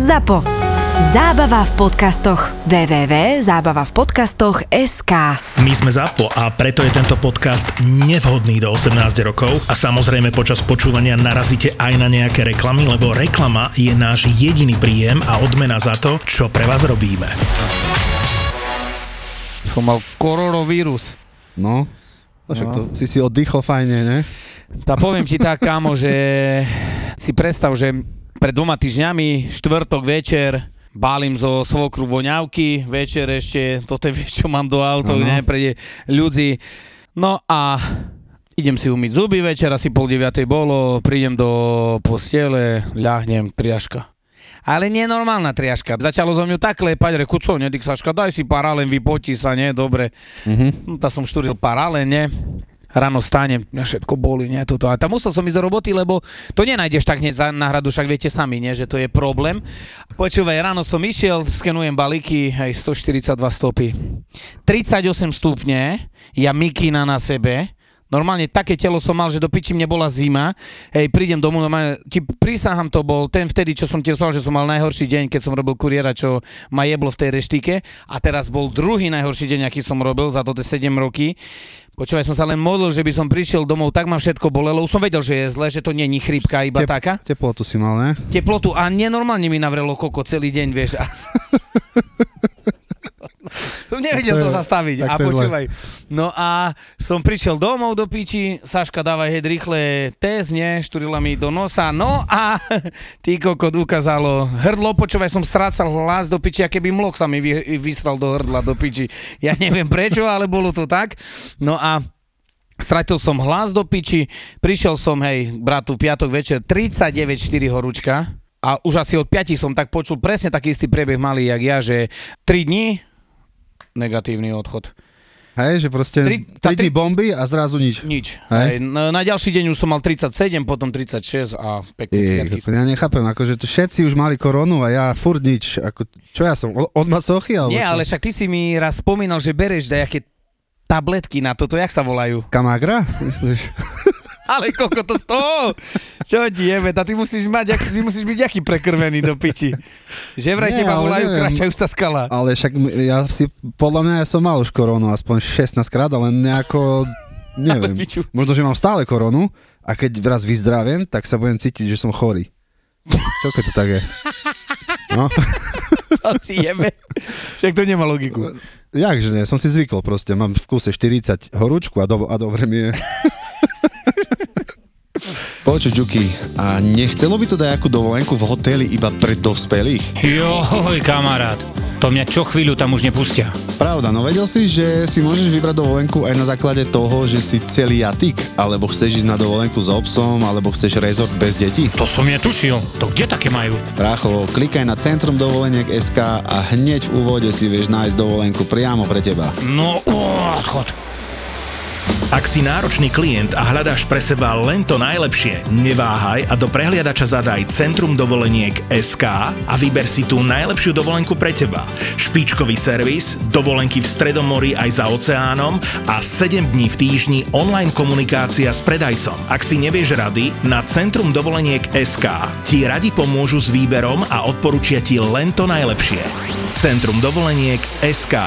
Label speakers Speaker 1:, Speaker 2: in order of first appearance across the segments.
Speaker 1: ZAPO. Zábava v podcastoch. www.zábavavpodcastoch.sk
Speaker 2: My sme ZAPO a preto je tento podcast nevhodný do 18 rokov a samozrejme počas počúvania narazíte aj na nejaké reklamy, lebo reklama je náš jediný príjem a odmena za to, čo pre vás robíme.
Speaker 3: Som mal koronavírus.
Speaker 4: No, no však to si si oddychol fajne, ne?
Speaker 3: Tá poviem ti tak, kámo, že si predstav, že pred dvoma týždňami, štvrtok večer, Bálim zo svokru voňavky, večer ešte, toto je vieš, čo mám do auto,
Speaker 4: Áno.
Speaker 3: ne, ľudí. No a idem si umyť zuby, večer asi pol deviatej bolo, prídem do postele, ľahnem, triaška. Ale nie normálna triaška. Začalo zo mňu tak klepať, reku, co, ne, Saška, daj si paralen, vypoti sa, nie, dobre.
Speaker 4: Mhm.
Speaker 3: No, tá som štúril paralen, ne. Ráno stánem, mňa všetko boli, nie, toto. A tam musel som ísť do roboty, lebo to nenájdeš tak hneď za náhradu, však viete sami, nie, že to je problém. Počúvaj, ráno som išiel, skenujem balíky, hej, 142 stopy. 38 stupne, ja mikina na sebe, Normálne také telo som mal, že do piči mne bola zima. Hej, prídem domov, normálne, ti prísahám to bol ten vtedy, čo som ti rozprával, že som mal najhorší deň, keď som robil kuriéra, čo ma jeblo v tej reštike. A teraz bol druhý najhorší deň, aký som robil za to 7 roky. Počúvaj, som sa len modlil, že by som prišiel domov, tak ma všetko bolelo. Už som vedel, že je zle, že to nie je chrípka, iba
Speaker 4: Tep-
Speaker 3: taká.
Speaker 4: Teplotu si mal, ne?
Speaker 3: Teplotu a nenormálne mi navrelo koko celý deň, vieš. A... Nevedel
Speaker 4: to
Speaker 3: to zastaviť.
Speaker 4: tak
Speaker 3: A
Speaker 4: to
Speaker 3: počúvaj. No a som prišiel domov do piči, Saška dávaj heď rýchle test, nie? Štúrila mi do nosa. No a ty kokot ukázalo hrdlo, počúvaj, som strácal hlas do piči, a keby mlok sa mi vy, vysral do hrdla, do piči. Ja neviem prečo, ale bolo to tak. No a Stratil som hlas do piči, prišiel som, hej, bratu, piatok večer, 39,4 horúčka a už asi od 5 som tak počul presne taký istý priebeh malý, jak ja, že 3 dní, negatívny odchod.
Speaker 4: Hej, že proste
Speaker 3: Tri-
Speaker 4: 3
Speaker 3: tá
Speaker 4: dní
Speaker 3: tri-
Speaker 4: bomby a zrazu nič.
Speaker 3: Nič.
Speaker 4: Hej.
Speaker 3: Hej. Na, na ďalší deň už som mal 37, potom 36 a pekne sviatky.
Speaker 4: ja nechápem, akože to všetci už mali koronu a ja furt nič. Ako, čo ja som, od masochy? Alebo
Speaker 3: Nie,
Speaker 4: čo?
Speaker 3: ale však ty si mi raz spomínal, že bereš dajaké tabletky na toto, jak sa volajú?
Speaker 4: Kamagra?
Speaker 3: Ale koľko to z toho? Čo ti jebe? A ty musíš mať, ty musíš byť aký prekrvený do piči. Že vraj
Speaker 4: Nie,
Speaker 3: teba
Speaker 4: ale
Speaker 3: volajú
Speaker 4: neviem.
Speaker 3: kračajúca skala.
Speaker 4: Ale však ja si, podľa mňa ja som mal už koronu aspoň 16 krát, ale nejako, neviem,
Speaker 3: piču.
Speaker 4: možno, že mám stále koronu a keď raz vyzdraviem, tak sa budem cítiť, že som chorý. Čo keď to tak je? No,
Speaker 3: To si jebe. Však to nemá logiku.
Speaker 4: jakže nie, som si zvykol proste, mám v kuse 40 horúčku a, do, a dobre mi je. Počuť, Juki, a nechcelo by to dať akú dovolenku v hoteli iba pre dospelých?
Speaker 5: Joj, kamarát, to mňa čo chvíľu tam už nepustia.
Speaker 4: Pravda, no vedel si, že si môžeš vybrať dovolenku aj na základe toho, že si celý jatik, alebo chceš ísť na dovolenku s obsom, alebo chceš rezort bez detí?
Speaker 5: To som netušil. To kde také majú?
Speaker 4: Rácho, klikaj na Centrum dovoleniek SK a hneď v úvode si vieš nájsť dovolenku priamo pre teba.
Speaker 5: No, odchod.
Speaker 2: Ak si náročný klient a hľadáš pre seba len to najlepšie, neváhaj a do prehliadača zadaj Centrum dovoleniek SK a vyber si tú najlepšiu dovolenku pre teba. Špičkový servis, dovolenky v Stredomori aj za oceánom a 7 dní v týždni online komunikácia s predajcom. Ak si nevieš rady, na Centrum dovoleniek SK ti radi pomôžu s výberom a odporúčia ti len to najlepšie. Centrum dovoleniek SK.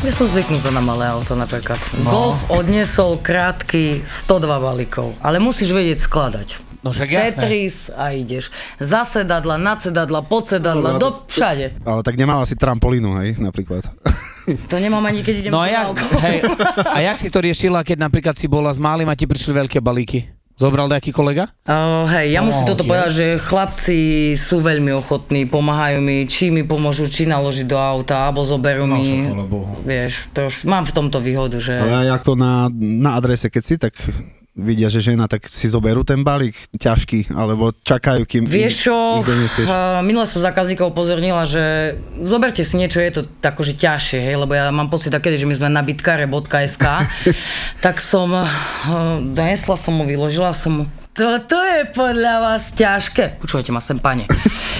Speaker 6: Ja som zvyknutá na malé auto napríklad. No. Golf odnesol krátky 102 balíkov, ale musíš vedieť skladať.
Speaker 3: No však jasné.
Speaker 6: Tetris a ideš. Za sedadla, nad sedadla, pod sedadla, do všade.
Speaker 4: Ale tak nemala si trampolínu, hej, napríklad.
Speaker 6: To nemám ani keď idem
Speaker 3: No a jak, hej, a jak si to riešila, keď napríklad si bola s malým a ti prišli veľké balíky? Zobral nejaký kolega?
Speaker 6: Uh, hej, ja musím
Speaker 3: Oh,
Speaker 6: toto
Speaker 3: je.
Speaker 6: povedať, že chlapci sú veľmi ochotní, pomáhajú mi, či mi pomôžu, či naložiť do auta, alebo zoberú mi. Vieš, to už mám v tomto výhodu, že...
Speaker 4: Ale aj ako na, na adrese, keď si, tak vidia, že žena, tak si zoberú ten balík ťažký, alebo čakajú, kým
Speaker 6: Vieš čo, uh, minule som zákazníkov upozornila, že zoberte si niečo, je to akože ťažšie, hej, lebo ja mám pocit takedy, že my sme na bitkare.sk, tak som uh, donesla som mu, vyložila som mu, toto je podľa vás ťažké. Počúvajte ma sem, pane.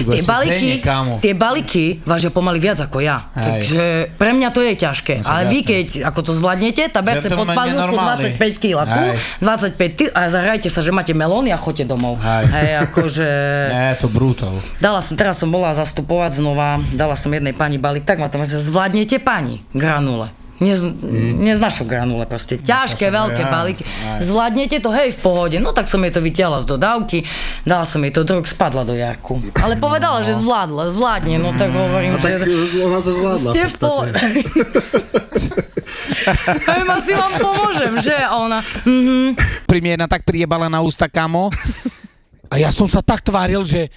Speaker 6: Tie balíky, tie balíky vážia pomaly viac ako ja. Takže pre mňa to je ťažké.
Speaker 3: No,
Speaker 6: Ale vy, keď ako to zvládnete, tá berce pod
Speaker 3: nenormálny.
Speaker 6: 25 kg tu,
Speaker 3: Hej.
Speaker 6: 25 ty, a zahrajte sa, že máte melóny a choďte domov.
Speaker 3: Hej.
Speaker 6: Hej, akože...
Speaker 3: Nie, to brutál.
Speaker 6: Dala som, teraz som bola zastupovať znova, dala som jednej pani balík, tak ma to myslel, zvládnete pani granule. Nez, mm. Neznašam granule proste. Ťažké, veľké
Speaker 3: ja.
Speaker 6: balíky.
Speaker 3: Aj.
Speaker 6: Zvládnete to, hej, v pohode. No tak som jej to vytiahla z dodávky, dala som jej to, drog spadla do jarku. Ale povedala, že zvládla, zvládne, no tak hovorím,
Speaker 4: No tak
Speaker 6: že...
Speaker 4: ona to zvládla
Speaker 6: Ste v. Hej, asi vám pomôžem, že? A ona, mhm.
Speaker 3: Pri mne jedna tak priebala na ústa, kamo. A ja som sa tak tváril, že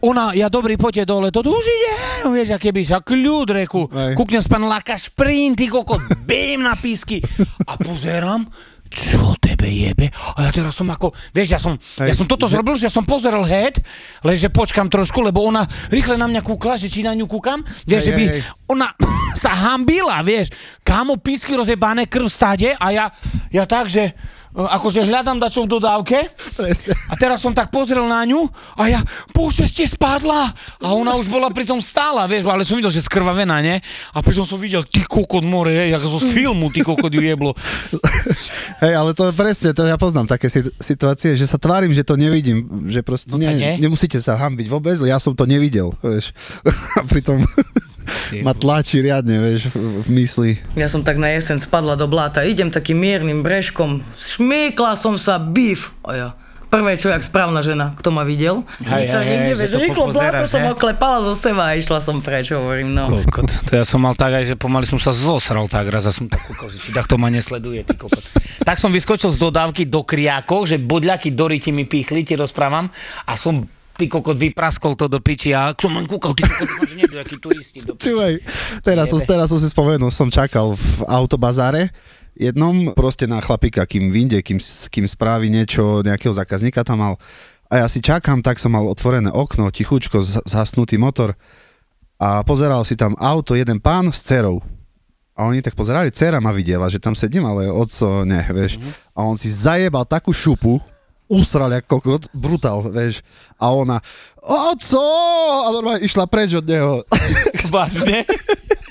Speaker 3: ona, ja dobrý, poďte dole, to už ide, no vieš, aké by sa kľud, reku. Kúknem span laka šprint, ty kokot, na písky. A pozerám, čo tebe jebe? A ja teraz som ako, vieš, ja som, ja
Speaker 4: Hej,
Speaker 3: som toto
Speaker 4: že-
Speaker 3: zrobil, že som pozeral head, ale že počkam trošku, lebo ona rýchle na mňa kúkla, že či na ňu kúkam, vieš,
Speaker 4: Hej,
Speaker 3: že by,
Speaker 4: hej,
Speaker 3: ona sa hambila, vieš, kámo písky rozjebané, krv stáde a ja, ja tak, že akože hľadám dačo v dodávke
Speaker 4: Presne.
Speaker 3: a teraz som tak pozrel na ňu a ja, bože, ste spadla. A ona už bola pritom stála, vieš, ale som videl, že skrvavená, ne? A pritom som videl, ty kokot more, hej, ako zo filmu, ty kokot ju jeblo.
Speaker 4: Hej, ale to je presne, to ja poznám také sit- situácie, že sa tvárim, že to nevidím, že proste
Speaker 3: No nie.
Speaker 4: ne, nemusíte sa hambiť vôbec, ja som to nevidel, vieš. A pritom ma tlačí riadne, vieš, v, v mysli.
Speaker 6: Ja som tak na jeseň spadla do bláta, idem takým miernym brežkom, šmýkla som sa, bif. A ja, prvé čo, jak správna žena, kto ma videl.
Speaker 3: Hej, hej,
Speaker 6: nikde,
Speaker 3: hej, že
Speaker 6: vieš, rýchlo bláto som oklepala zo seba a išla som preč, hovorím, no.
Speaker 3: Kokot, to ja som mal tak aj, že pomaly som sa zosral tak raz a som tak kúkal, že tak to ma nesleduje, ty kokot. Tak som vyskočil z dodávky do kriákov, že bodľaky do ryti mi pýchli, ti rozprávam, a som ty kokot vypraskol to do piči a som len kúkal, ty kokot, že nie, akí turisti do piči.
Speaker 4: Čúvaj, teraz som, teraz som si spomenul, som čakal v autobazáre, jednom proste na chlapika, kým vyjde, kým, kým spraví niečo, nejakého zákazníka tam mal. A ja si čakám, tak som mal otvorené okno, tichučko, zhasnutý motor a pozeral si tam auto, jeden pán s cerou. A oni tak pozerali, dcera ma videla, že tam sedím, ale oco ne, vieš. A on si zajebal takú šupu, usral ako kokot, brutál, vieš. A ona, oco! A normálne išla preč od neho.
Speaker 3: Vážne?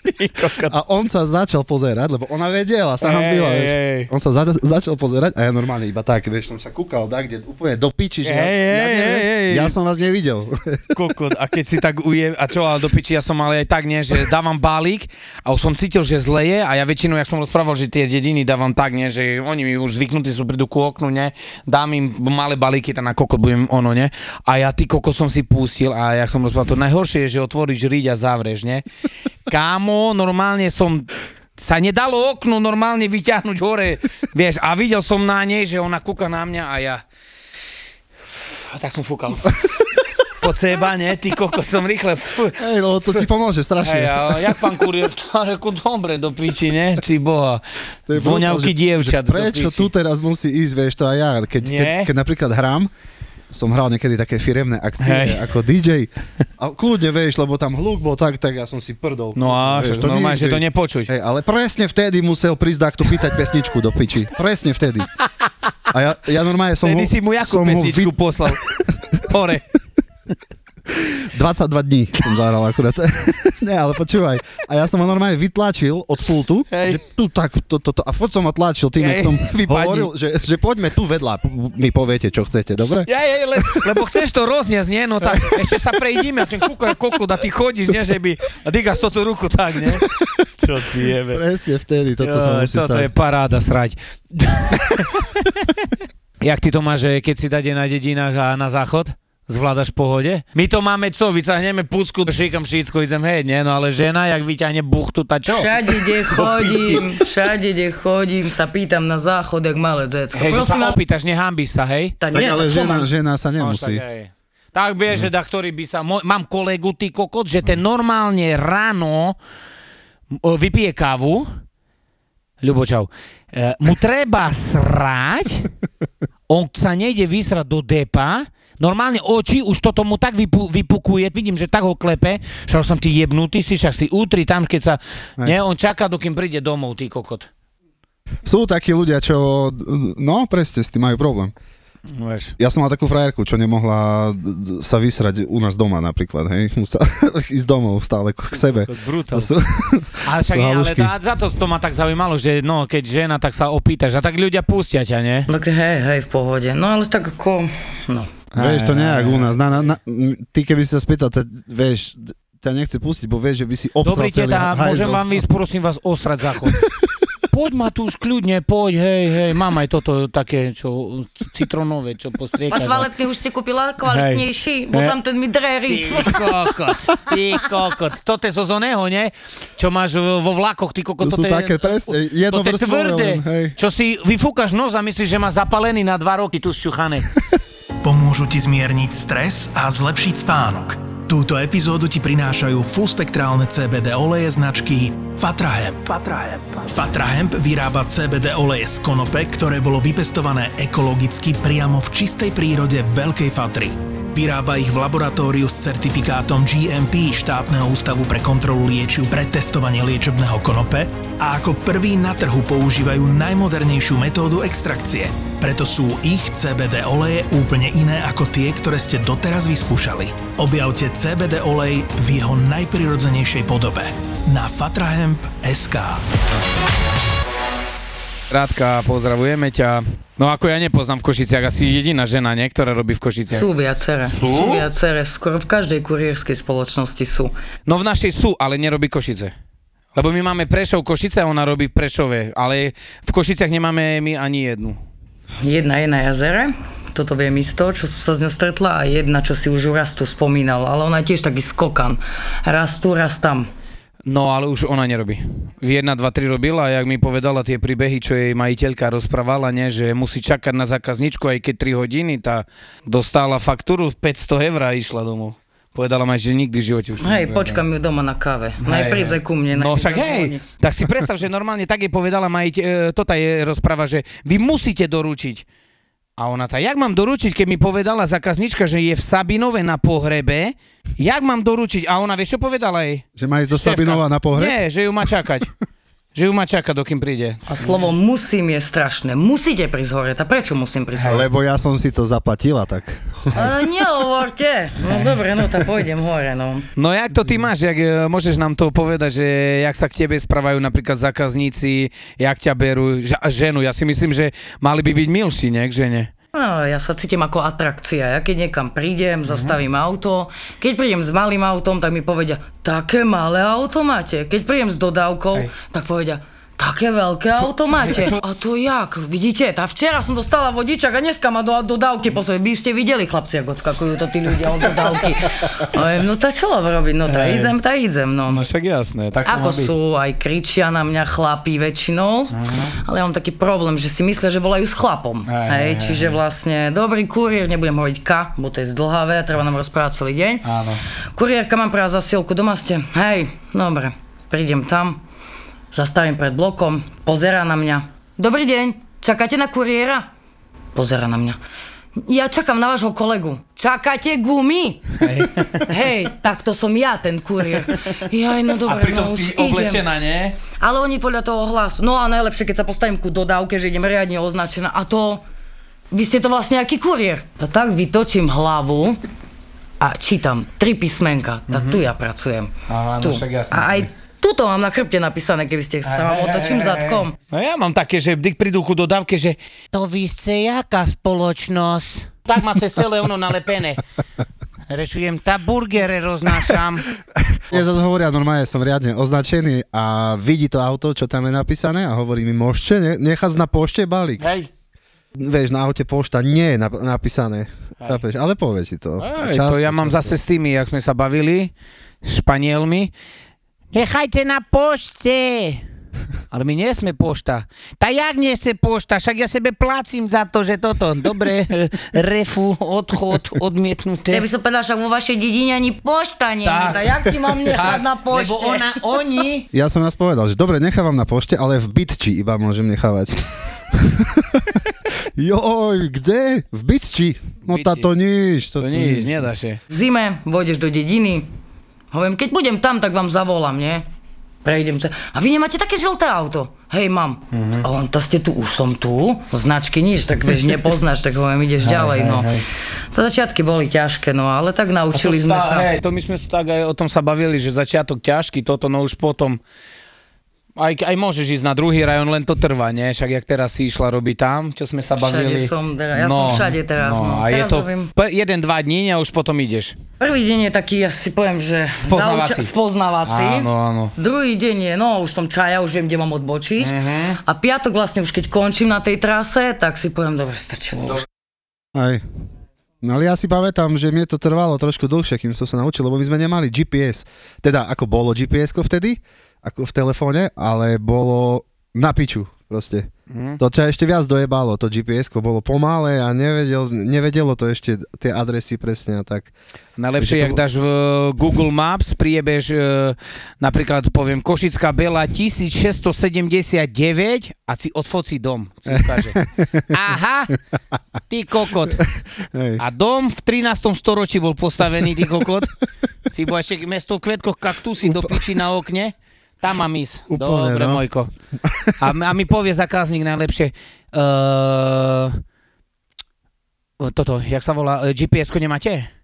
Speaker 4: A on sa začal pozerať, lebo ona vedela, sa hambila, vieš. On sa za- začal pozerať a ja normálne iba tak, vieš, som sa kúkal tak, kde úplne do piči, že ja, ja, neviem, ja som vás nevidel.
Speaker 3: Kokot, a keď si tak uje, a čo, ale do piči, ja som mal aj tak, nie, že dávam balík a už som cítil, že zle je a ja väčšinou, jak som rozprával, že tie dediny dávam tak, nie, že oni mi už zvyknutí sú, prídu ku oknu, ne, dám im malé balíky, tam na kokot budem ono, ne, a ja ty kokot som si pustil a jak som rozprával, to najhoršie je, že otvoríš riť a zavrieš, ne. Kámo, normálne som sa nedalo okno normálne vyťahnuť hore, vieš, a videl som na nej, že ona kúka na mňa a ja... A tak som fúkal. Pod seba, ne, ty koko, som rýchle...
Speaker 4: Hej, no to ti pomôže strašne.
Speaker 3: Hej, a jak pán kurier, to reku, dobre do piči, ne, ty boha.
Speaker 4: To je
Speaker 3: Voňavky dievčat
Speaker 4: Prečo tu teraz musí ísť, vieš, to aj ja. Keď, keď, keď napríklad hrám, som hral niekedy také firemné akcie
Speaker 3: Hej.
Speaker 4: ako DJ a kľudne vieš, lebo tam hluk bol tak, tak ja som si prdol.
Speaker 3: No a
Speaker 4: Vieš,
Speaker 3: však normálne, že to nepočuť.
Speaker 4: Hej, ale presne vtedy musel prísť takto pýtať pesničku do piči. Presne vtedy. A ja, ja normálne som
Speaker 3: Vtedy
Speaker 4: ho,
Speaker 3: si mu jakú
Speaker 4: ho
Speaker 3: pesničku poslal. Hore.
Speaker 4: 22 dní som zahral akurát. ne, ale počúvaj. A ja som ho normálne vytlačil od pultu,
Speaker 3: Hej.
Speaker 4: že tu tak, to, to, to, a furt som ho tlačil tým, jak som
Speaker 3: vypadni.
Speaker 4: hovoril, že, že poďme tu vedľa, mi poviete, čo chcete, dobre?
Speaker 3: Ja, ja, le, lebo chceš to rozniesť, nie? No tak ešte sa prejdíme a ten kúka je a ty chodíš, nie? Že by... A dýkaš toto ruku tak, nie? Čo si jebe.
Speaker 4: Presne vtedy, toto sa musí
Speaker 3: toto je
Speaker 4: stať.
Speaker 3: paráda srať. Jak ty to máš, že keď si dade na dedinách a na záchod? Zvládaš v pohode? My to máme co, vycahneme pucku, šíkam šícko, idem heď, nie? No ale žena, jak vyťahne buchtu, tá čo?
Speaker 6: Všade, kde chodím, všade, kde chodím, sa pýtam na záchod, jak malé decko.
Speaker 3: Hej, že
Speaker 6: Prosím
Speaker 3: sa opýtaš, nehambíš sa, hej?
Speaker 6: tá
Speaker 4: Tak
Speaker 6: nie,
Speaker 4: ale žena,
Speaker 6: mám?
Speaker 4: žena sa
Speaker 3: No,
Speaker 4: nemusí.
Speaker 3: tak, hej. tak vieš, že da, ktorý by sa... Mo- mám kolegu, ty kokot, že ten normálne ráno vypije kávu, Ľubo, čau. E, mu treba srať, on sa nejde vysrať do depa, normálne oči, už to tomu tak vypu, vypukuje, vidím, že tak ho klepe, že som ty jebnutý, si však si útri tam, keď sa, nie, on čaká, dokým príde domov, ty kokot.
Speaker 4: Sú takí ľudia, čo, no presne, s tým majú problém.
Speaker 3: Vieš.
Speaker 4: Ja som mal takú frajerku, čo nemohla sa vysrať u nás doma napríklad, hej. Musela ísť domov stále k sebe.
Speaker 3: Brutál.
Speaker 4: Sú,
Speaker 3: Ale však
Speaker 4: sú
Speaker 3: nie, ale tá, za to to ma tak zaujímalo, že no, keď žena, tak sa opýtaš a tak ľudia pustia ťa, nie?
Speaker 6: Tak hej, hej, v pohode. No ale tak ako, no.
Speaker 4: Vieš, to nejak u nás. Na, na, na, ty keby si sa spýtal, te, vieš, ťa nechce pustiť, bo vieš, že by si obsal
Speaker 3: Dobrý
Speaker 4: celý
Speaker 3: teta, môžem vám ísť, prosím vás, osrať záchod. Poď ma tu už kľudne, poď, hej, hej, mám aj toto také, čo citronové, čo
Speaker 6: A
Speaker 3: postriekaš.
Speaker 6: toaletný už si kúpila kvalitnejší, bo
Speaker 3: Hej.
Speaker 6: tam ten mi drerí.
Speaker 3: Ty kokot, ty kokot. Toto je zo zoného, nie? Čo máš vo vlakoch, ty kokot.
Speaker 4: To sú také, presne, jedno
Speaker 3: tvrdé.
Speaker 4: hej.
Speaker 3: Čo si vyfúkaš nos a myslíš, že má zapalený na dva roky tu šťuchané.
Speaker 2: Pomôžu ti zmierniť stres a zlepšiť spánok. Túto epizódu ti prinášajú fullspektrálne CBD oleje značky Fatrahemp. Fatrahemp vyrába CBD oleje z konope, ktoré bolo vypestované ekologicky priamo v čistej prírode Veľkej Fatry. Vyrába ich v laboratóriu s certifikátom GMP štátneho ústavu pre kontrolu liečiv pre testovanie liečebného konope a ako prvý na trhu používajú najmodernejšiu metódu extrakcie. Preto sú ich CBD oleje úplne iné ako tie, ktoré ste doteraz vyskúšali. Objavte CBD olej v jeho najprirodzenejšej podobe na fatrahemp.sk.
Speaker 3: Rádka, pozdravujeme ťa. No ako ja nepoznám v Košiciach, asi jediná žena, nie, ktorá robí v Košiciach.
Speaker 6: Sú viaceré.
Speaker 3: Sú?
Speaker 6: Sú viaceré. Skoro v každej kurierskej spoločnosti sú.
Speaker 3: No v našej sú, ale nerobí Košice. Lebo my máme Prešov Košice a ona robí v Prešove, ale v Košiciach nemáme my ani jednu.
Speaker 6: Jedna je na jazere, toto viem isto, čo som sa s ňou stretla a jedna, čo si už raz tu spomínal, ale ona je tiež taký skokan. Raz tu, raz tam.
Speaker 3: No ale už ona nerobí. V 1, 2, 3 robila a jak mi povedala tie príbehy, čo jej majiteľka rozprávala, nie, že musí čakať na zákazničku aj keď 3 hodiny, tá dostala faktúru 500 eur a išla domov. Povedala ma, že nikdy v živote už
Speaker 6: Hej, počkam ju doma na káve. Najprv príde ku mne.
Speaker 3: No však hej, tak si predstav, že normálne tak jej povedala majiteľ, e, toto je rozpráva, že vy musíte doručiť. A ona tá, jak mám doručiť, keď mi povedala zákaznička, že je v Sabinove na pohrebe, jak mám doručiť? A ona, vieš čo povedala jej?
Speaker 4: Že má ísť do
Speaker 3: Šéfka.
Speaker 4: Sabinova na pohreb?
Speaker 3: Nie, že ju má čakať. že ju má čakať, dokým príde.
Speaker 6: A slovo musím je strašné. Musíte prísť hore. A prečo musím prísť hore?
Speaker 4: Lebo ja som si to zaplatila, tak.
Speaker 6: Ale nehovorte. No dobre, no tak pôjdem hore, no.
Speaker 3: No jak to ty máš, jak, e, môžeš nám to povedať, že jak sa k tebe správajú napríklad zákazníci, jak ťa berú, ženu, ja si myslím, že mali by byť milší, nie, k žene.
Speaker 6: No, ja sa cítim ako atrakcia. Ja keď niekam prídem, zastavím auto. Keď prídem s malým autom, tak mi povedia, také malé auto máte. Keď prídem s dodávkou,
Speaker 3: Hej.
Speaker 6: tak povedia, také veľké auto máte. A to jak? Vidíte, tá včera som dostala vodičak a dneska ma do dodávky posledne. By ste videli, chlapci, ako odskakujú to tí ľudia od dodávky. No tak čo mám robiť? No tak idem, tak idem, no.
Speaker 3: No však jasné, tak
Speaker 6: Ako sú, aj kričia na mňa chlapí väčšinou, ale ja mám taký problém, že si myslia, že volajú s chlapom.
Speaker 3: Hej,
Speaker 6: Hej,
Speaker 3: hej,
Speaker 6: čiže vlastne dobrý kuriér, nebudem hovoriť K, bo to je zdlhavé, treba nám rozprávať celý deň.
Speaker 3: Áno.
Speaker 6: Kuriérka, mám práve zasielku, doma ste? Hej, dobre, prídem tam, zastavím pred blokom, pozera na mňa. Dobrý deň, čakáte na kuriéra? Pozera na mňa. Ja čakám na vášho kolegu. Čakáte gumy?
Speaker 3: Hej.
Speaker 6: Hej, tak to som ja, ten kuriér. Jaj, no
Speaker 3: A
Speaker 6: dobre,
Speaker 3: pritom
Speaker 6: no
Speaker 3: si oblečená, nie?
Speaker 6: Ale oni podľa toho hlasu. No a najlepšie, keď sa postavím ku dodávke, že idem riadne označená. A to... Vy ste to vlastne aký kuriér. To tak vytočím hlavu a čítam tri písmenka. Tak tu ja pracujem.
Speaker 3: Aha, no
Speaker 6: tu.
Speaker 3: však jasné.
Speaker 6: A aj tuto mám na chrbte napísané, keby ste sa vám otočím zadkom.
Speaker 3: No ja mám také, že vždy prídu ku dodávke, že to vy ste jaká spoločnosť? Tak má cez celé ono nalepené. Rešujem, tá burgere roznášam.
Speaker 4: Ja zase hovoria, normálne som riadne označený a vidí to auto, čo tam je napísané a hovorí mi, môžete ne- nechať na pošte balík.
Speaker 3: Hej.
Speaker 4: Vieš, na aute pošta nie je nap- napísané. Chápeš? Ale povie ti to. A
Speaker 3: Hej, to ja mám
Speaker 4: často.
Speaker 3: zase s tými, jak sme sa bavili, Španielmi. Nechajte na pošte. Ale my nie sme pošta. Tá jak nie ste pošta? Však ja sebe plácim za to, že toto. Dobre, refu, odchod, odmietnuté.
Speaker 6: Ja by som povedala, však vo vašej dedine ani pošta nie je.
Speaker 3: Tak.
Speaker 6: Tak jak ti mám nechať na pošte?
Speaker 3: Lebo ona, oni...
Speaker 4: Ja som nás povedal, že dobre, nechávam na pošte, ale v bytči iba môžem nechávať. Joj, kde? V bytči. No táto nič.
Speaker 3: To nič, nedá sa.
Speaker 6: V zime vôjdeš do dediny. Hovorím, keď budem tam, tak vám zavolám, nie? Prejdem sa. A vy nemáte také žlté auto? Hej, mám. A on, to ste tu, už som tu, značky nič, tak vieš, nepoznáš, tak hovorím, ideš ďalej, no. Za začiatky boli ťažké, no, ale tak naučili sme sa.
Speaker 3: Hej, to my sme sa tak aj o tom sa bavili, že začiatok ťažký, toto no už potom aj, aj môžeš ísť na druhý rajón, len to trvá, nie? Však jak teraz si išla robiť tam, čo sme sa
Speaker 6: Všade
Speaker 3: bavili.
Speaker 6: som, teraz- ja som všade teraz, no.
Speaker 3: A je
Speaker 6: Teraz
Speaker 3: to
Speaker 6: robím-
Speaker 3: p- jeden, dva dní a už potom ideš.
Speaker 6: Prvý deň je taký, ja si poviem, že
Speaker 3: Spoznávací.
Speaker 6: zauča- spoznávací.
Speaker 3: Áno, áno.
Speaker 6: Druhý deň je, no už som čaja, už viem, kde mám odbočiť. A piatok vlastne už keď končím na tej trase, tak si poviem, dobre, stačilo. už.
Speaker 4: Aj. No ale ja si pamätám, že mne to trvalo trošku dlhšie, kým som sa naučil, lebo my sme nemali GPS. Teda ako bolo gps vtedy, ako v telefóne, ale bolo na piču proste. Mm. To ťa ešte viac dojebalo, to gps bolo pomalé a nevedel, nevedelo to ešte tie adresy presne a tak.
Speaker 3: Najlepšie, jak
Speaker 4: bol-
Speaker 3: dáš v Google Maps, priebež e, napríklad poviem Košická Bela 1679 a si odfocí dom. Si. Aha, ty kokot.
Speaker 4: Hej.
Speaker 3: A dom v 13. storočí bol postavený, ty kokot. Si bol ešte mesto kvetkoch kaktusy do piči na okne. Tam mám ísť.
Speaker 4: Úplne,
Speaker 3: Dobre,
Speaker 4: no.
Speaker 3: Mojko. A, a mi povie zákazník najlepšie, uh, toto, jak sa volá, e, GPS-ko nemáte?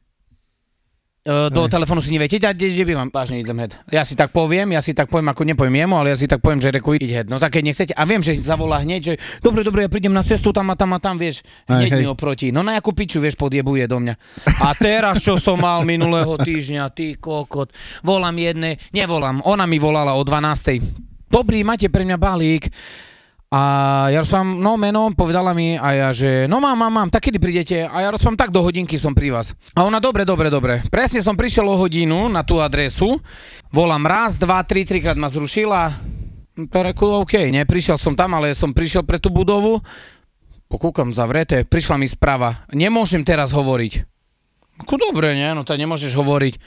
Speaker 3: Uh, do telefónu si neviete, ja, kde, kde bývam? Vážne idem head. Ja si tak poviem, ja si tak poviem, ako nepoviem jemu, ale ja si tak poviem, že reku ide head. No tak keď nechcete, a viem, že zavolá hneď, že dobre, dobre, ja prídem na cestu tam a tam a tam, vieš,
Speaker 4: Aj,
Speaker 3: hneď
Speaker 4: hej.
Speaker 3: mi oproti. No na jakú piču, vieš, podjebuje do mňa. A teraz, čo som mal minulého týždňa, ty kokot, volám jedné, nevolám, ona mi volala o 12. Dobrý, máte pre mňa balík. A ja som, no meno, povedala mi a ja, že no mám, mám, mám, tak kedy prídete? A ja som tak do hodinky som pri vás. A ona, dobre, dobre, dobre. Presne som prišiel o hodinu na tú adresu, volám raz, dva, tri, trikrát ma zrušila. To reku, OK, ne, prišiel som tam, ale som prišiel pre tú budovu, pokúkam zavreté, prišla mi správa, nemôžem teraz hovoriť. Ako dobre, nie, no tak nemôžeš hovoriť.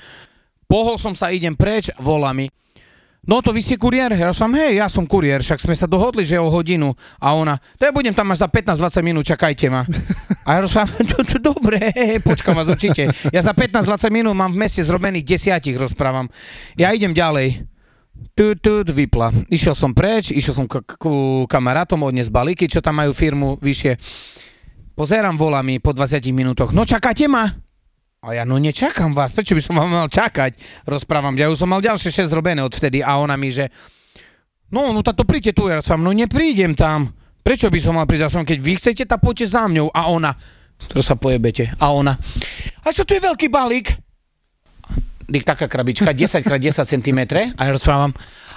Speaker 3: Pohol som sa, idem preč, volá mi. No to vy ste kuriér? Ja som, hej, ja som kuriér, však sme sa dohodli, že o hodinu. A ona, to ja budem tam až za 15-20 minút, čakajte ma. A ja rozprávam, to, to, dobre, počkám vás určite. Ja za 15-20 minút mám v meste zrobených desiatich, rozprávam. Ja idem ďalej. Tu, tu, vypla. Išiel som preč, išiel som k, ku kamarátom odnes balíky, čo tam majú firmu vyššie. Pozerám, volá mi po 20 minútoch. No čakáte ma? A ja, no nečakám vás, prečo by som vám mal čakať? Rozprávam, ja už som mal ďalšie 6 robené odvtedy a ona mi, že no, no tak to príďte tu, ja som, no neprídem tam. Prečo by som mal prísť? Ja som, keď vy chcete, tak poďte za mňou. A ona, to sa pojebete. A ona, a čo tu je veľký balík? Taká krabička, 10 x 10 cm. A ja rozprávam,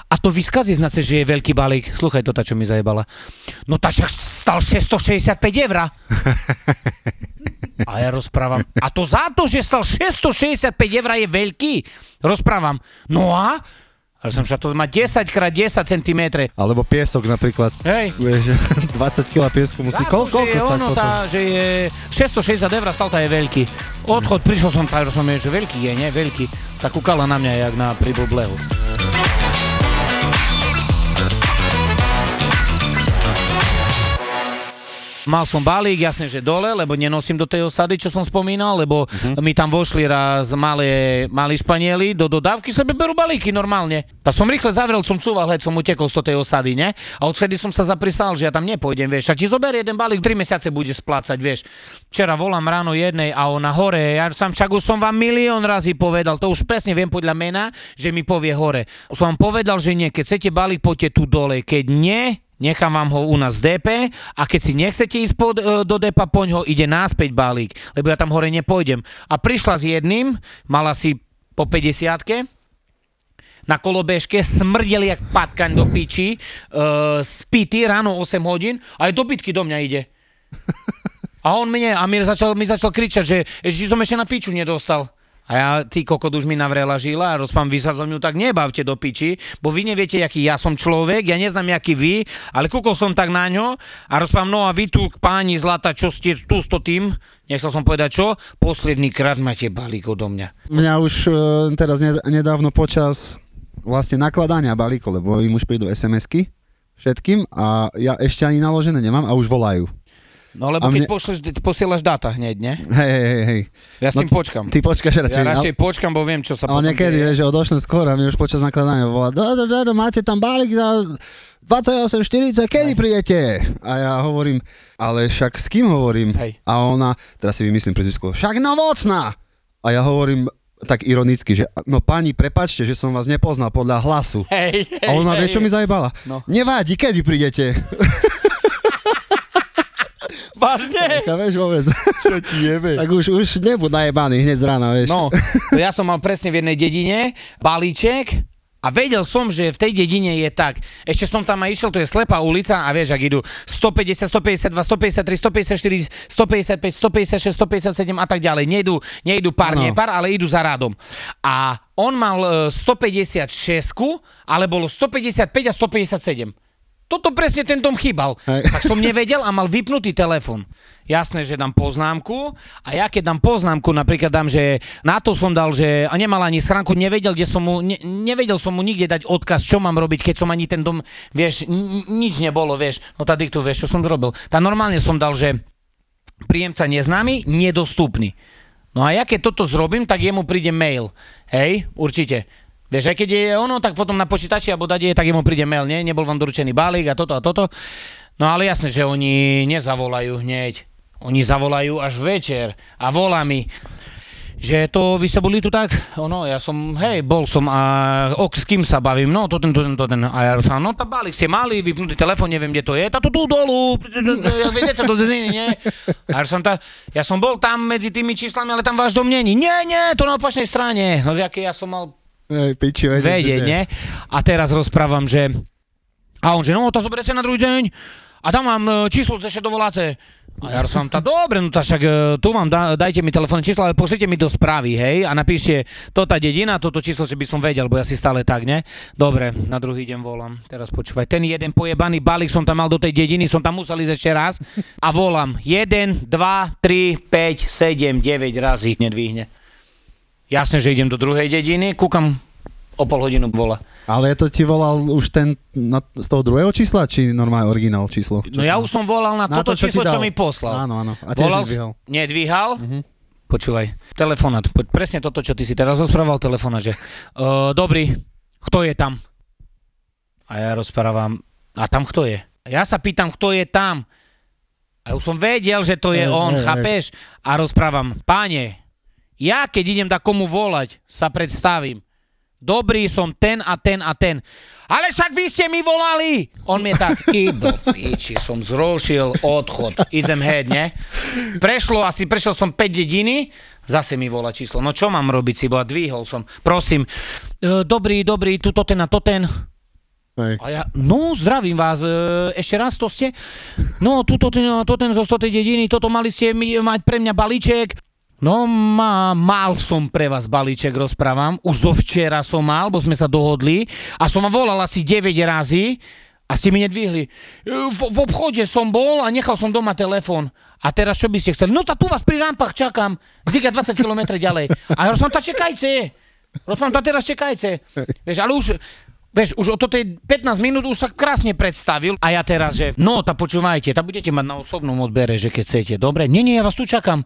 Speaker 3: a to vyskazí znace, že je veľký balík. Sluchaj to, tá, čo mi zajebala. No tá však stal 665 eur. A ja rozprávam, a to za to, že stal 665 eur je veľký? Rozprávam, no a? Ale som však to má 10 x 10 cm.
Speaker 4: Alebo piesok napríklad.
Speaker 3: Hej.
Speaker 4: Vieš, 20 kg piesku musí.
Speaker 3: To,
Speaker 4: koľko
Speaker 3: je
Speaker 4: stať
Speaker 3: ono, tá, že je 660 eur stal, tá je veľký. Odchod, prišiel som tam, som že veľký je, nie? Veľký. Tak kúkala na mňa, jak na pribublehu. Mal som balík, jasne, že dole, lebo nenosím do tej osady, čo som spomínal, lebo uh-huh. mi tam vošli raz malé, malí Španieli do dodávky, sebe berú balíky normálne. A som rýchle zavrel, som cúval, hľad, som utekol z tej osady, ne? A odvtedy som sa zaprisal, že ja tam nepôjdem, vieš. A ti zober jeden balík, 3 mesiace budeš splácať, vieš. Včera volám ráno jednej a ona hore, ja som však už som vám milión razy povedal, to už presne viem podľa mena, že mi povie hore. Som vám povedal, že nie, keď chcete balík, poďte tu dole, keď nie, nechám vám ho u nás DP a keď si nechcete ísť pod, e, do DP, poň ho, ide náspäť balík, lebo ja tam hore nepôjdem. A prišla s jedným, mala si po 50 na kolobežke, smrdeli jak patkaň do piči, uh, spity ráno 8 hodín a aj do bitky do mňa ide. A on mne, a mi začal, mi začal kričať, že ešte som ešte na piču nedostal. A ja, ty kokot, už mi navrela žila a rozpám, vy sa so mňou tak nebavte do piči, bo vy neviete, aký ja som človek, ja neznám, aký vy, ale kúkol som tak na ňo a rozpám, no a vy tu, páni zlata, čo ste tu s to tým, nechcel som povedať čo, posledný krát máte balík odo mňa.
Speaker 4: Mňa už e, teraz ned- nedávno počas vlastne nakladania balíkov, lebo im už prídu SMS-ky všetkým a ja ešte ani naložené nemám a už volajú.
Speaker 3: No lebo
Speaker 4: A
Speaker 3: keď
Speaker 4: mne-
Speaker 3: pošleš, posielaš dáta hneď, ne?
Speaker 4: Hej, hej, hej, hej.
Speaker 3: Ja s
Speaker 4: No
Speaker 3: tým počkam.
Speaker 4: Ty počkáš radšej.
Speaker 3: Ja
Speaker 4: ale-
Speaker 3: radšej počkam, bo viem, čo sa
Speaker 4: Ale niekedy, vieš, že odošlem skôr a mi už počas nakladania volá, do, do, do, do, máte tam balík za 28,40, kedy prídete? A ja hovorím, ale však s kým hovorím?
Speaker 3: Hej.
Speaker 4: A ona, teraz si vymyslím prezvisko, však novotná! A ja hovorím tak ironicky, že no pani, prepačte, že som vás nepoznal podľa hlasu.
Speaker 3: Hej, hej,
Speaker 4: A ona vie,
Speaker 3: hej.
Speaker 4: čo mi zajebala?
Speaker 3: No.
Speaker 4: Nevadí, kedy prídete?
Speaker 3: Vážne?
Speaker 4: Chápeš vôbec? Čo ti jebe? Tak už, už nebud najebaný hneď z rána, vieš.
Speaker 3: No, ja som mal presne v jednej dedine balíček a vedel som, že v tej dedine je tak. Ešte som tam aj išiel, to je slepá ulica a vieš, ak idú 150, 152, 153, 154, 155, 156, 157 a tak ďalej. Nejdú, nejdú pár,
Speaker 4: Áno.
Speaker 3: nepár, ale idú za rádom. A on mal e, 156, ale bolo 155 a 157. Toto presne ten tom chýbal.
Speaker 4: Hej.
Speaker 3: Tak som nevedel a mal vypnutý telefon. Jasné, že dám poznámku a ja keď dám poznámku, napríklad dám, že na to som dal, že a nemal ani schránku, nevedel, kde som mu, ne, nevedel som mu nikde dať odkaz, čo mám robiť, keď som ani ten dom, vieš, n- nič nebolo, vieš, no tá diktu, vieš, čo som zrobil. Tá normálne som dal, že príjemca neznámy, nedostupný. No a ja keď toto zrobím, tak jemu príde mail. Hej, určite. Vieš, aj keď je ono, tak potom na počítači alebo dade, tak jemu príde mail, nie? Nebol vám doručený balík a toto a toto. No ale jasné, že oni nezavolajú hneď. Oni zavolajú až večer a volá mi, že to vy ste boli tu tak? Ono, ja som, hej, bol som a ok, s kým sa bavím? No, to ten, to ten, to ten. A ja som, no, tá balík ste mali, vypnutý telefón, neviem, kde to je. Tá to tu dolu, viete sa do zeziny, nie? A ja som, tá, ja som bol tam medzi tými číslami, ale tam váš dom není. Nie, nie, to na opačnej strane. No, aké ja som mal
Speaker 4: Hej, piči, vedieť, že-
Speaker 3: nie? A teraz rozprávam, že... A on, že no, to zoberiete na druhý deň a tam mám e, číslo, to ešte dovoláte. A ja som tá, dobre, no tak však e, tu vám da, dajte mi telefónne číslo, ale pošlite mi do správy, hej, a napíšte to tá dedina, toto číslo, že by som vedel, bo ja si stále tak, ne? Dobre, na druhý deň volám, teraz počúvaj, ten jeden pojebaný balík som tam mal do tej dediny, som tam musel ísť ešte raz a volám, 1, 2, 3, 5, 7, 9 razy nedvihne. Jasne, že idem do druhej dediny, kúkam, o pol hodinu bola.
Speaker 4: Ale to ti volal už ten na, z toho druhého čísla, či normálne originál číslo?
Speaker 3: No ja už som volal na,
Speaker 4: Na
Speaker 3: toto
Speaker 4: to, čo
Speaker 3: číslo, čo mi poslal.
Speaker 4: Áno, áno. A tiež
Speaker 3: volal,
Speaker 4: nedvíhal.
Speaker 3: Nedvíhal? Počúvaj, telefonát, poď presne toto, čo ty si teraz rozprával, telefonát, že uh, dobrý, kto je tam? A ja rozprávam, a tam kto je? A ja sa pýtam, kto je tam? A už som vedel, že to je
Speaker 4: Hej,
Speaker 3: on,
Speaker 4: hej.
Speaker 3: chápeš? A rozprávam, páne, ja keď idem da komu volať, sa predstavím. Dobrý som ten a ten a ten. Ale však vy ste mi volali! On mi tak, i do piči, som zrušil odchod. Idem head, ne? Prešlo, asi prešiel som 5 dediny, zase mi volá číslo. No čo mám robiť si, bo a dvihol som. Prosím, e, dobrý, dobrý, tu to ten a to ten.
Speaker 4: Hej.
Speaker 3: A ja, no, zdravím vás, e, ešte raz to ste? No, tuto ten, to ten zo 100 dediny, toto mali ste mi, mať pre mňa balíček. No, má, mal som pre vás balíček, rozprávam. Už zo včera som mal, bo sme sa dohodli. A som vám volal asi 9 razy a ste mi nedvihli. E, V, v obchode som bol a nechal som doma telefón. A teraz čo by ste chceli? No, tá tu vás pri rampách čakám. Zdyka 20 km ďalej. A ja som tá čekajte. Rozprávam, tá teraz čekajte. Vieš, ale už, Vieš, už o to tej 15 minút už sa krásne predstavil a ja teraz, že no, tá počúvajte, tá budete mať na osobnom odbere, že keď chcete, dobre? Nie, nie, ja vás tu čakám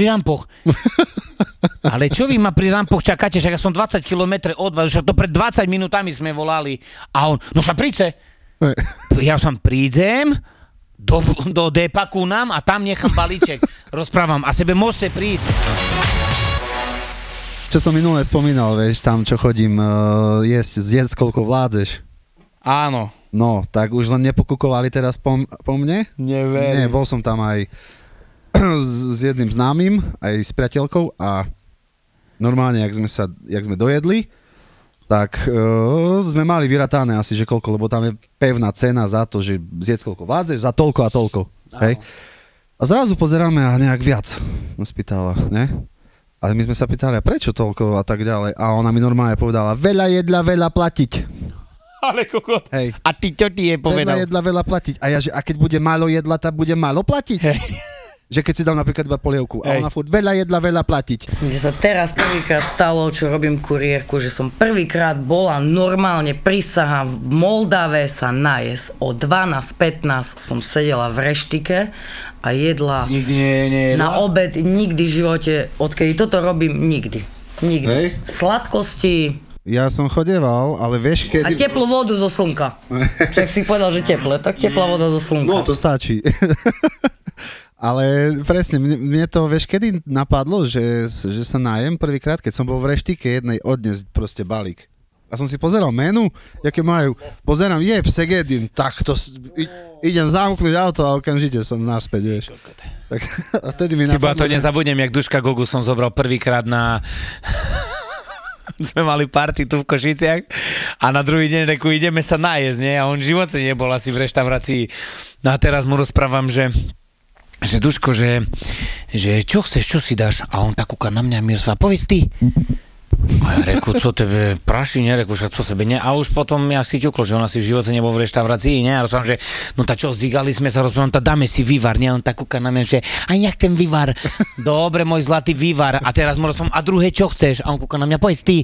Speaker 3: pri rampoch. Ale čo vy ma pri rampoch čakáte, však ja som 20 km od vás, však to pred 20 minútami sme volali. A on, no príďte.
Speaker 4: Hej.
Speaker 3: Ja som prídem, do, do depaku nám a tam nechám balíček. Rozprávam a sebe môžete prísť.
Speaker 4: Čo som minule spomínal, vieš, tam čo chodím uh, jesť, zjedz koľko vládzeš.
Speaker 3: Áno.
Speaker 4: No, tak už len nepokúkovali teraz po, po mne?
Speaker 3: Neverím.
Speaker 4: Nie, bol som tam aj s, jedným známym, aj s priateľkou a normálne, jak sme, sa, jak sme dojedli, tak uh, sme mali vyratané asi, že koľko, lebo tam je pevná cena za to, že zjedz koľko vládzeš, za toľko a toľko. Hej? A zrazu pozeráme a nejak viac, ma spýtala, ne? A my sme sa pýtali, a prečo toľko a tak ďalej. A ona mi normálne povedala, veľa jedla, veľa platiť.
Speaker 3: Ale kokot.
Speaker 4: Hej.
Speaker 3: A ty čo ti je
Speaker 4: Veľa
Speaker 3: povedal?
Speaker 4: jedla, veľa platiť. A ja, že a keď bude málo jedla, tak bude málo platiť.
Speaker 3: Hej.
Speaker 4: Že keď si dám napríklad iba polievku a
Speaker 3: Hej.
Speaker 4: ona furt veľa jedla, veľa platiť.
Speaker 6: Mne sa teraz prvýkrát stalo, čo robím kuriérku, že som prvýkrát bola normálne prisahám v Moldave sa najesť. O 12.15 som sedela v reštike a jedla
Speaker 3: Nikdy nie, nie
Speaker 6: na obed nikdy v živote, odkedy toto robím, nikdy. Nikdy.
Speaker 4: Hej.
Speaker 6: Sladkosti
Speaker 4: Ja som chodeval, ale vieš
Speaker 6: a
Speaker 4: kedy...
Speaker 6: teplú vodu zo slnka. Však si povedal, že teple, tak teplá voda zo slnka.
Speaker 4: No, to stačí. Ale presne, mne, mne to, vieš, kedy napadlo, že, že sa najem prvýkrát, keď som bol v reštike jednej odnes proste balík. A som si pozeral menu, jaké majú. Pozerám, je Segedin, tak to, i, idem zamknúť auto a okamžite som naspäť, vieš. Tak, a vtedy mi
Speaker 3: to
Speaker 4: napadlo,
Speaker 3: nezabudnem, jak Duška Gogu som zobral prvýkrát na... sme mali party tu v Košiciach a na druhý deň reku, ideme sa najesť, nie? A on v živote nebol asi v reštaurácii. No a teraz mu rozprávam, že že Duško, že, že čo chceš, čo si dáš? A on tak kúka na mňa, Miroslav, povedz ty. A ja reku, co tebe praší, ne, reku, že co sebe, ne. A už potom ja si ťuklo, že on asi v živote nebol v reštaurácii, ne. A rozprávam, že no tá čo, zígali sme sa, rozprávam, tá dáme si vývar, ne. A on tak kúka na mňa, že a jak ten vývar? Dobre, môj zlatý vývar. A teraz mu rozprávam, a druhé čo chceš? A on kúka na mňa, povedz ty.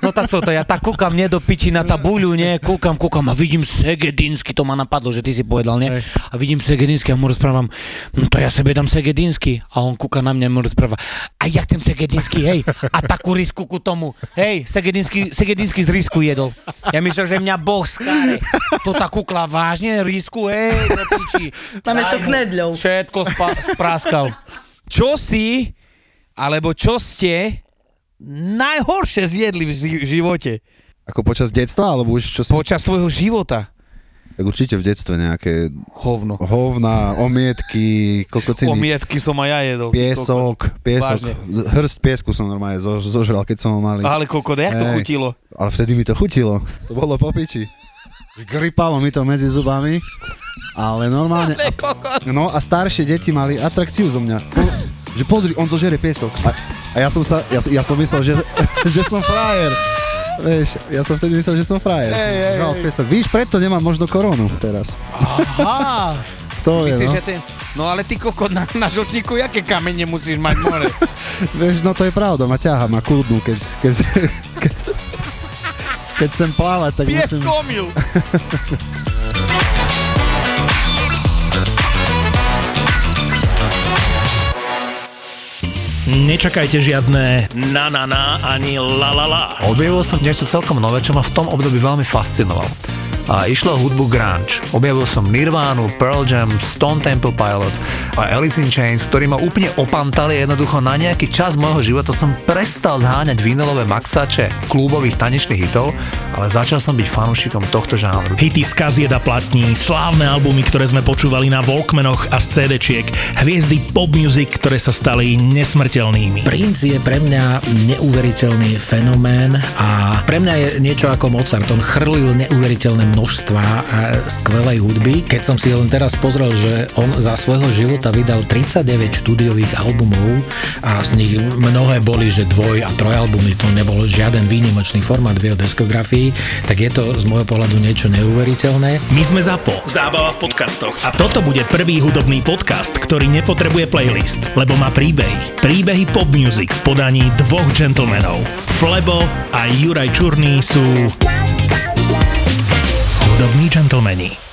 Speaker 3: No tak co to, ja tak kúkam, nie do piči na tabuľu, nie, kúkam, kúkam a vidím Segedinsky, to ma napadlo, že ty si povedal, nie? A vidím Segedinsky a mu rozprávam, no to ja sebe dám Segedinsky. A on kúka na mňa a mu rozpráva, a jak ten Segedinsky, hej, a takú risku ku tomu, hej, Segedinsky, Segedinsky z risku jedol. Ja myslel, že mňa Boh skáre. To tak kúkla vážne, risku, hej, do piči.
Speaker 6: Namiesto
Speaker 3: Daj mu.
Speaker 6: knedľov.
Speaker 3: Všetko spa- spráskal. Čo si, alebo čo ste najhoršie zjedli v zi- živote?
Speaker 4: Ako počas detstva, alebo už čo si...
Speaker 3: Počas svojho života.
Speaker 4: Tak určite v detstve nejaké
Speaker 3: Hovno.
Speaker 4: hovna, omietky, kokociny.
Speaker 3: Omietky som aj ja jedol.
Speaker 4: Piesok, piesok,
Speaker 3: Vážne.
Speaker 4: hrst piesku som normálne zo, zožral, keď som ho mali.
Speaker 3: Ale kokot, jak to chutilo?
Speaker 4: Ale vtedy mi to chutilo. To bolo po piči. Gripalo mi to medzi zubami, ale normálne... A, no a staršie deti mali atrakciu zo mňa. Po, že pozri, on zožere piesok. A, a ja som sa, ja, som- ja som myslel, že, že som frajer. Vieš, ja som vtedy myslel, že som frajer. Žral piesok. Víš, preto nemám možno koronu teraz.
Speaker 3: Aha.
Speaker 4: To je,
Speaker 3: Myslíš,
Speaker 4: no.
Speaker 3: že ten... No ale ty kokot na, na žlčníku, jaké kamene musíš mať more?
Speaker 4: Vieš, no to je pravda, ma ťaha, ma kľudnú, keď, keď, keď, keď sem plávať, tak musím...
Speaker 3: Pieskomil.
Speaker 2: Nečakajte žiadne na na na ani la la la.
Speaker 7: Objavil som niečo celkom nové, čo ma v tom období veľmi fascinovalo. A išlo o hudbu grunge. Objavil som Nirvánu, Pearl Jam, Stone Temple Pilots a Alice in Chains, ktorí ma úplne opantali jednoducho na nejaký čas môjho života som prestal zháňať vinylové maxače klubových tanečných hitov, ale začal som byť fanúšikom tohto žánru.
Speaker 2: Hity z kaziet a platní, slávne albumy, ktoré sme počúvali na Walkmanoch a z CD-čiek, hviezdy pop music, ktoré sa stali nesmrteľnými.
Speaker 8: Prince je pre mňa neuveriteľný fenomén a pre mňa je niečo ako Mozart. On chrlil neuveriteľné množstva a skvelej hudby. Keď som si len teraz pozrel, že on za svojho života vydal 39 štúdiových albumov a z nich mnohé boli, že dvoj a trojalbumy, to nebol žiaden výnimočný formát v jeho diskografii, tak je to z môjho pohľadu niečo neuveriteľné.
Speaker 2: My sme ZAPO, zábava v podcastoch. A toto bude prvý hudobný podcast, ktorý nepotrebuje playlist, lebo má príbehy. Príbehy pop music v podaní dvoch gentlemanov. Flebo a Juraj Čurný sú hudobní gentlemani.